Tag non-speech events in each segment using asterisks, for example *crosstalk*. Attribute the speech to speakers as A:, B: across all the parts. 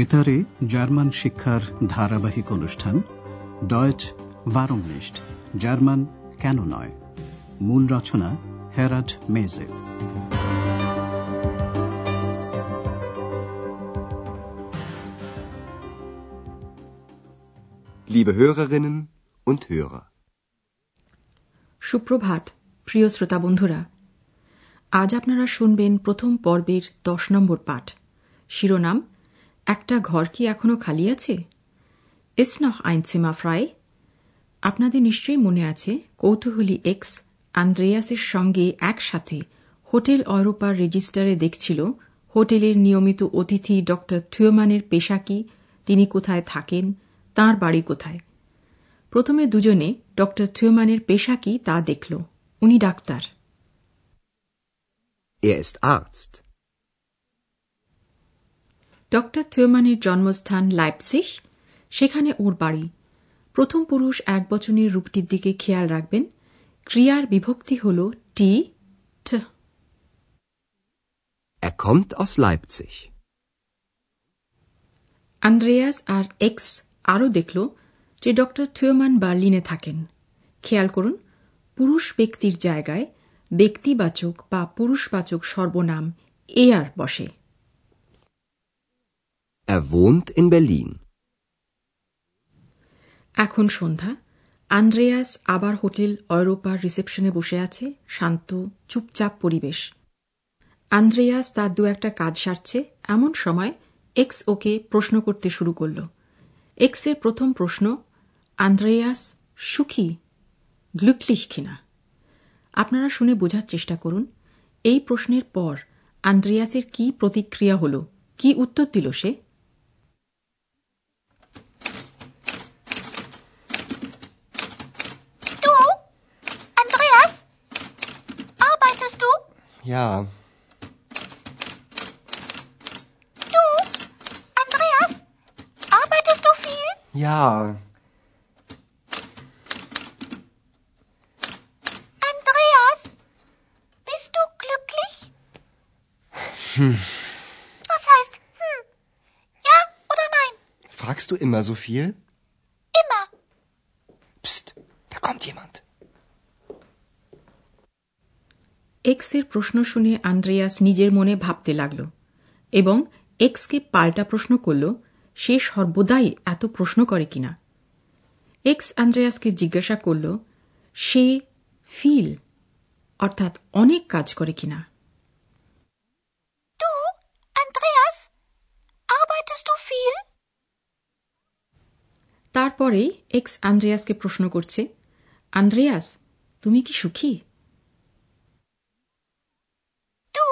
A: বেতারে জার্মান শিক্ষার ধারাবাহিক অনুষ্ঠান ডয়েচ ভারংনিষ্ঠ জার্মান কেন নয়? মূল রচনা হেরাড মেজে
B: Liebe Hörerinnen und Hörer.
C: সুপ্রভাত প্রিয় শ্রোতা বন্ধুরা। আজ আপনারা শুনবেন প্রথম পর্বের দশ নম্বর পাঠ। শিরোনাম একটা ঘর কি এখনও খালি আছে? ইস নহ আইনসীমা ফ্রাই। আপনাদের নিশ্চয়ই মনে আছে, কৌতূহলী এক্স আন্দ্রেয়াসের সঙ্গে একসাথে হোটেল অরোপার রেজিস্টারে দেখছিল হোটেলের নিয়মিত অতিথি ড থিওমানের পেশা কি, তিনি কোথায় থাকেন, তার বাড়ি কোথায়। প্রথমে দুজনে ড থিওমানের পেশা কি তা দেখল। উনি doctor.
B: Er ist Arzt.
C: Doctor থিওমানের জন্মস্থান লাইপসিস সেখানে ওর বাড়ি। প্রথম পুরুষ এক বচনের রূপটির দিকে খেয়াল রাখবেন। ক্রিয়ার বিভক্তি হল টি ট
B: Er kommt aus Leipzig.
C: Andreas আর এক্স আরও দেখল যে ডক্টর থিওমান বার্লিনে থাকেন। খেয়াল করুন পুরুষ ব্যক্তির জায়গায় ব্যক্তিবাচক বা পুরুষবাচক সর্বনাম এ আর বসে।
B: Er wohnt in Berlin.
C: এখন সন্ধ্যা। আন্দ্রেয়াস আবার হোটেল অরোপার রিসেপশনে বসে আছে, শান্ত, চুপচাপ পরিবেশ। আন্দ্রেয়াস তার দু একটা কাজ সারছে, এমন সময় এক্স ওকে প্রশ্ন করতে শুরু করল। এক্সের প্রথম প্রশ্ন, আন্দ্রেয়াস সুখী? গ্লুকলিশ কিনা? আপনারা শুনে বোঝার চেষ্টা করুন, এই প্রশ্নের পর আন্দ্রেয়াসের কি প্রতিক্রিয়া হল, কি উত্তর দিল সে?
B: Ja,
D: Du, Andreas? Arbeitest du viel?
B: ja,
D: Andreas? Bist du glücklich? Was heißt hm? Ja oder nein?
B: fragst du immer so viel?
C: এক্সের প্রশ্ন শুনে আন্দ্রেয়াস নিজের মনে ভাবতে লাগল এবং এক্সকে পাল্টা প্রশ্ন করল সে সর্বদাই এত প্রশ্ন করে কিনা এক্স আন্দ্রেয়াসকে জিজ্ঞাসা করল সে ফিল অর্থাৎ অনেক কাজ করে কিনা? তারপরে এক্স আন্দ্রেয়াসকে প্রশ্ন করছে আন্দ্রেয়াস তুমি কি সুখী
D: Du,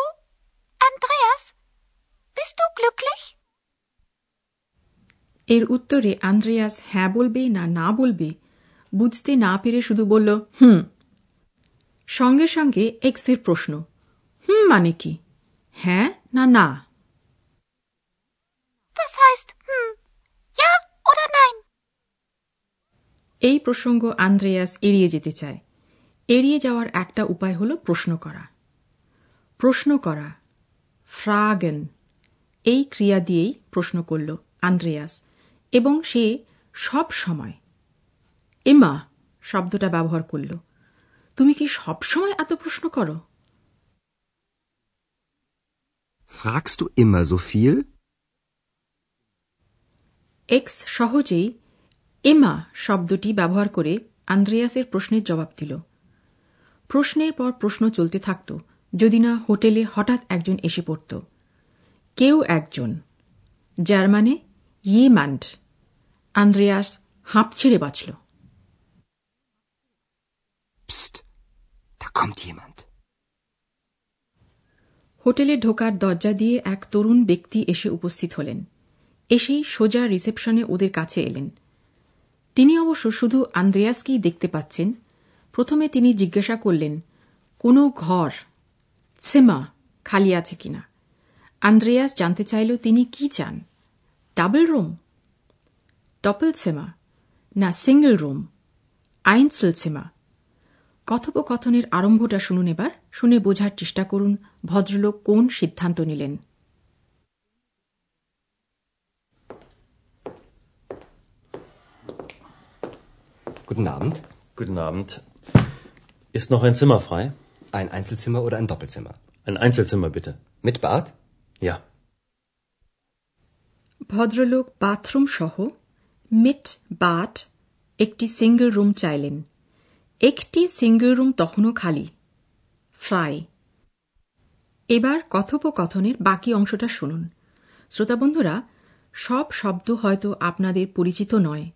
D: Andreas? Glücklich?
C: এর উত্তরে আন্দ্রেয়াস হ্যাঁ বলবে না না বলবে বুঝতে না পেরে শুধু বলল হুম সঙ্গে সঙ্গে এক্সের প্রশ্ন হুম মানে কি হ্যাঁ না না
D: Was heißt hm? Ja oder nein?
C: এই প্রসঙ্গ আন্দ্রেয়াস এড়িয়ে যেতে চায় এড়িয়ে যাওয়ার একটা উপায় হল প্রশ্ন করা প্রশ্ন করা ফ্রাগেন এই ক্রিয়া দিয়েই প্রশ্ন করল আন্দ্রেয়াস এবং সে সব সময় এমা শব্দটা ব্যবহার করল তুমি কি সব সময় এত প্রশ্ন করো?
B: Fragst du immer so viel?
C: এক্স সহজেই এমা শব্দটি ব্যবহার করে আন্দ্রেয়াসের প্রশ্নের জবাব দিল। প্রশ্নের পর প্রশ্ন চলতে থাকত যদি না হোটেলে হঠাৎ একজন এসে পড়ত। কেউ একজন। জার্মানে ইয়েমান্ড আন্দ্রেয়াস হাঁপ ছেড়ে বাঁচল. হোটেলে ঢোকার দরজা দিয়ে এক তরুণ ব্যক্তি এসে উপস্থিত হলেন। এসেই সোজা রিসেপশনে ওদের কাছে এলেন। তিনি অবশ্য শুধু আন্দ্রেয়াসকেই দেখতে পাচ্ছেন। প্রথমে তিনি জিজ্ঞাসা করলেন কোনো ঘর? সেমা খালি আছে কিনা? আন্দ্রেয়াস জানতে চাইল তিনি কি চান ডাবল রুম ডপলসেমা না সিঙ্গল রুম আইনসেলসেমা কথোপকথনের আরম্ভটা শুনুন এবার শুনে বোঝার চেষ্টা করুন ভদ্রলোক কোন সিদ্ধান্ত নিলেন
B: Guten Abend.
E: Guten Abend. Ist noch ein Zimmer frei?
B: Ein Einzelzimmer oder ein Doppelzimmer?
E: Ein Einzelzimmer bitte.
B: Mit Bad?
C: ভদ্রলোক বাথরুম সহ মিট বাট একটি সিঙ্গল রুম চাইলেন। একটি সিঙ্গল রুম তখনও খালি। ফ্রাই এবার কথোপকথনের বাকি অংশটা শুনুন। শ্রোতাবন্ধুরা সব শব্দ হয়তো আপনাদের পরিচিত নয়,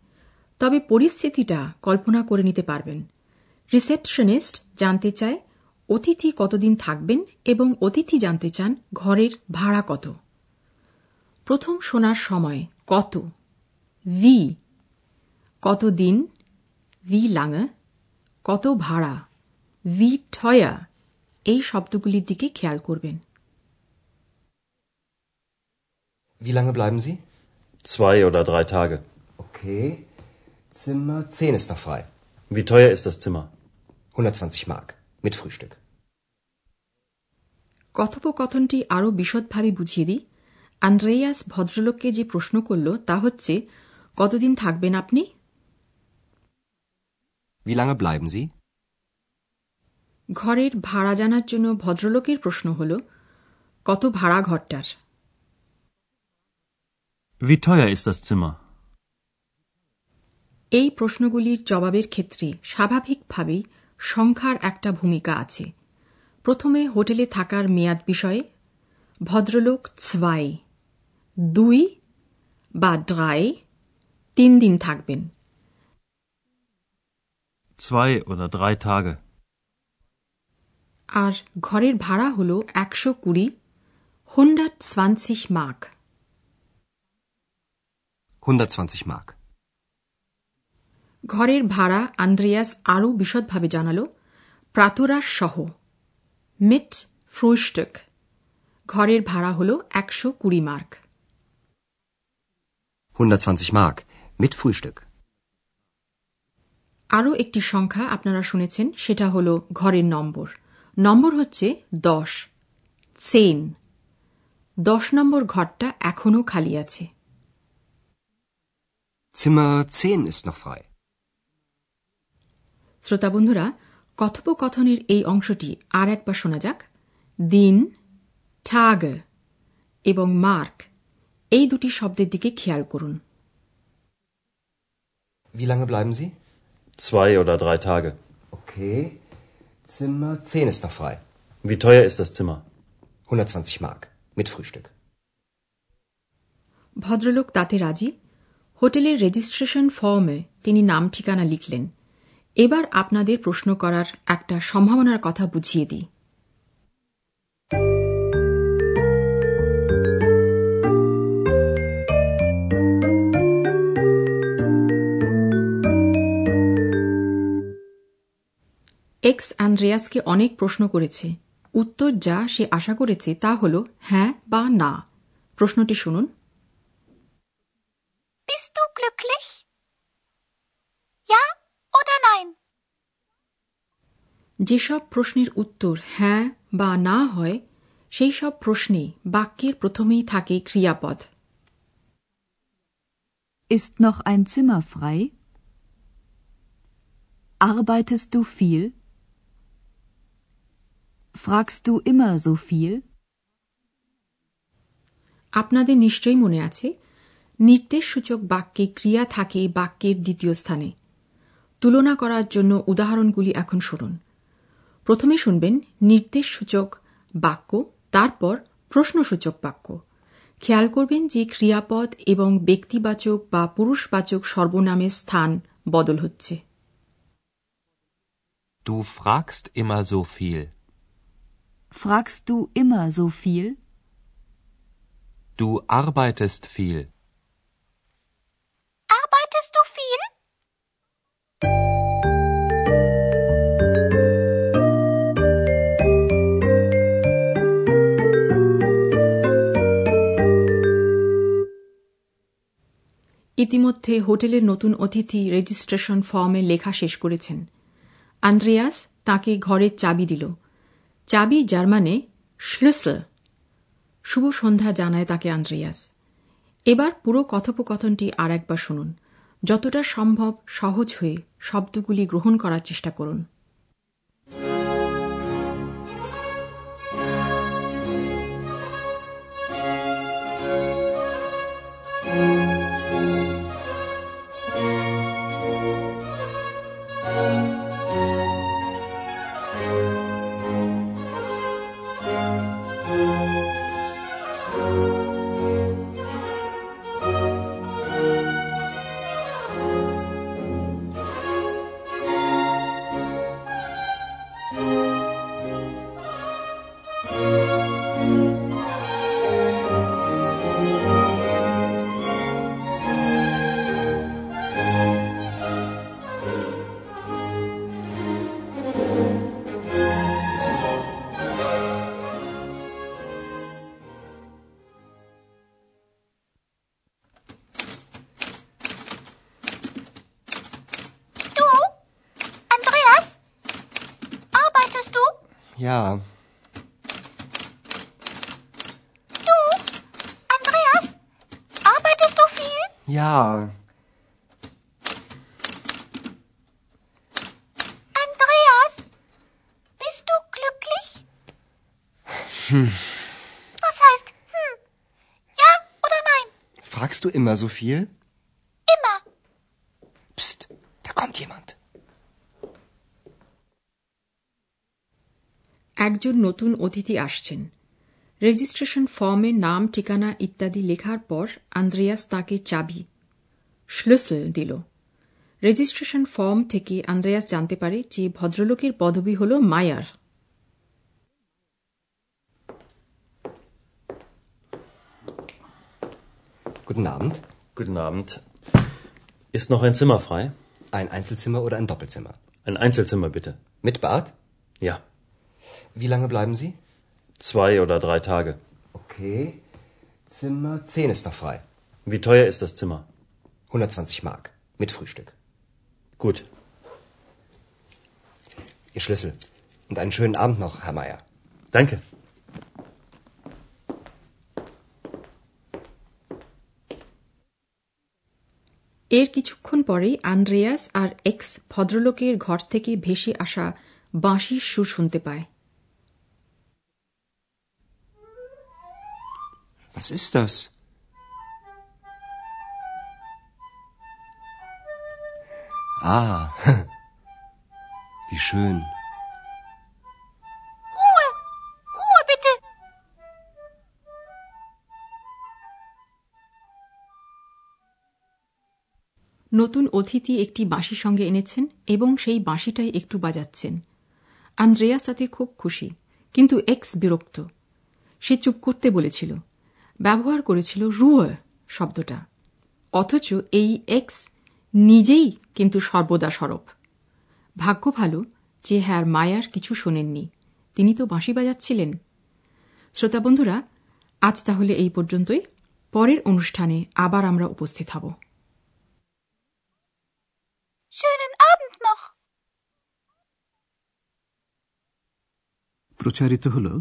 C: তবে পরিস্থিতিটা কল্পনা করে নিতে পারবেন। রিসেপশনিস্ট জানতে চায় অতিথি কতদিন থাকবেন এবং অতিথি জানতে চান ঘরের ভাড়া কত প্রথম শোনার সময় কত ভি কত দিন ভি লাঙে কত ভাড়া ভি ঠয়া এই শব্দগুলির দিকে খেয়াল করবেন
B: Wie lange bleiben Sie?
E: Zwei oder drei Tage.
B: Okay. Zimmer 10 ist noch frei.
E: Wie teuer ist das Zimmer?
B: 120 Mark. Mit Frühstück.
C: কথোপকথনটি আরও বিশদভাবে বুঝিয়ে দিই আন্দ্রেয়াস ভদ্রলোককে যে প্রশ্ন করল তা হচ্ছে কতদিন থাকবেন আপনি
B: Wie lange bleiben Sie?
C: ঘরের ভাড়া জানার জন্য ভদ্রলোকের প্রশ্ন হল কত ভাড়া ঘরটার
E: Wie teuer ist das Zimmer?
C: এই প্রশ্নগুলির জবাবের ক্ষেত্রে স্বাভাবিকভাবেই সংখ্যার একটা ভূমিকা আছে প্রথমে হোটেলে থাকার মেয়াদ বিষয়ে ভদ্রলোক ছয় দুই বা ড্রাই তিন দিন থাকবেন
E: Zwei oder drei Tage.
C: আর ঘরের ভাড়া হল একশো কুড়ি মার্ক
B: 120 Mark.
C: ঘরের ভাড়া আন্দ্রেয়াস আরও বিশদভাবে জানাল প্রাতরাস সহ মিট ফ্রুস্টক ঘরের ভাড়া হল একশো কুড়ি মার্ক
B: 120 Mark. Mit Frühstück.
C: আরও একটি সংখ্যা আপনারা শুনেছেন সেটা হল ঘরের নম্বর নম্বর হচ্ছে দশ সেন দশ নম্বর ঘরটা এখনও খালি আছে
B: Zimmer 10 ist noch frei.
C: শ্রোতা বন্ধুরা কথোপকথনের এই অংশটি আর একবার শোনা যাক দিন ঠাগ এবং মার্ক এই দুটি শব্দের দিকে খেয়াল করুন
B: Wie lange bleiben Sie?
E: Zwei oder drei Tage.
B: Okay. Zimmer 10 ist noch frei.
E: Wie teuer ist das Zimmer?
B: 120 Mark. Mit Frühstück.
C: ভদ্রলোক তাতে রাজি হোটেলের রেজিস্ট্রেশন ফর্মে তিনি নাম ঠিকানা লিখলেন এবার আপনাদের প্রশ্ন করার একটা সম্ভাবনার কথা বুঝিয়ে দিই। এক্স অ্যান্ড্রেয়াসকে অনেক প্রশ্ন করেছে। উত্তর যা সে আশা করেছে তা হল হ্যাঁ বা না। প্রশ্নটি শুনুন
D: Bist du glücklich? Ja oder nein?
C: যেসব প্রশ্নের উত্তর হ্যাঁ বা না হয় সেই সব প্রশ্নে বাক্যের প্রথমেই থাকে ক্রিয়াপদ
F: Ist noch ein Zimmer frei? Arbeitest du viel? Fragst du immer so viel?
C: আপনাদের নিশ্চয়ই মনে আছে নির্দেশসূচক বাক্যে ক্রিয়া থাকে বাক্যের দ্বিতীয় স্থানে তুলনা করার জন্য উদাহরণগুলি এখন শুনুন প্রথমে শুনবেন নির্দেশসূচক বাক্য তারপর প্রশ্নসূচক বাক্য খেয়াল করবেন যে ক্রিয়াপদ এবং ব্যক্তিবাচক বা পুরুষবাচক সর্বনামের স্থান বদল হচ্ছে
G: Du fragst immer so viel.
F: Fragst du immer so viel?
G: Du arbeitest viel.
C: ইতিমধ্যে হোটেলের নতুন অতিথি রেজিস্ট্রেশন ফর্মে লেখা শেষ করেছেন। আন্দ্রেয়াস তাকে ঘরের চাবি দিল। চাবি জার্মানে শ্লুসল শুভ সন্ধ্যা জানায় তাকে আন্দ্রেয়াস। এবার পুরো কথোপকথনটি আর একবার শুনুন। যতটা সম্ভব সহজ হয়ে শব্দগুলি গ্রহণ করার চেষ্টা করুন।
B: ja.
D: Andreas? Bist du glücklich? Was heißt hm? Ja oder nein?
B: Fragst du immer so viel?
D: Immer.
B: Psst, da kommt jemand.
C: একজন নতুন অতিথি আসছেন রেজিস্ট্রেশন ফর্মে নাম ঠিকানা ইত্যাদি লেখার পর আন্দ্রেয়াস তাকে চাবি শ্লুসেল দিল রেজিস্ট্রেশন ফর্ম থেকে আন্দ্রেয়াস জানতে পারে যে ভদ্রলোকের পদবি হল মায়ার
B: Guten Abend.
E: Guten Abend. Ist noch ein Zimmer frei?
B: Ein Einzelzimmer oder ein Doppelzimmer?
E: Ein Einzelzimmer bitte.
B: Mit Bad?
E: Ja.
B: Wie lange bleiben Sie?
E: Zwei oder drei Tage.
B: Okay. Zimmer 10 ist noch frei.
E: Wie teuer ist das Zimmer?
B: 120 Mark. Mit Frühstück.
E: Gut.
B: Ihr Schlüssel. Und einen schönen Abend noch, Herr Meier.
E: Danke.
C: এর কিছুক্ষণ পরেই Andreas আর x ভদ্রলোকের ঘর থেকে ভেসে আসা বাঁশির সুর শুনতে পায়
B: Was ist das? Ah, *laughs* wie schön.
D: Ruhe. Ruhe bitte.
C: নতুন অতিথি একটি বাঁশি সঙ্গে এনেছেন এবং সেই বাঁশিটাই একটু বাজাচ্ছেন আন্দ্রেয়াস তাতে খুব খুশি কিন্তু এক্স বিরক্ত সে চুপ করতে বলেছিল ব্যবহার করেছিল রুয় শব্দটা। অথচ এই এক্স নিজেই কিন্তু সর্বদা সরব। ভাগ্য ভালো যে হ্যার মায়ার কিছু শোনেননি। তিনি তো বাঁশি বাজাচ্ছিলেন। শ্রোতা বন্ধুরা আজ তাহলে এই পর্যন্তই। পরের অনুষ্ঠানে আবার আমরা উপস্থিত হব।
D: Schönen Abend noch.
A: প্রচারিত হল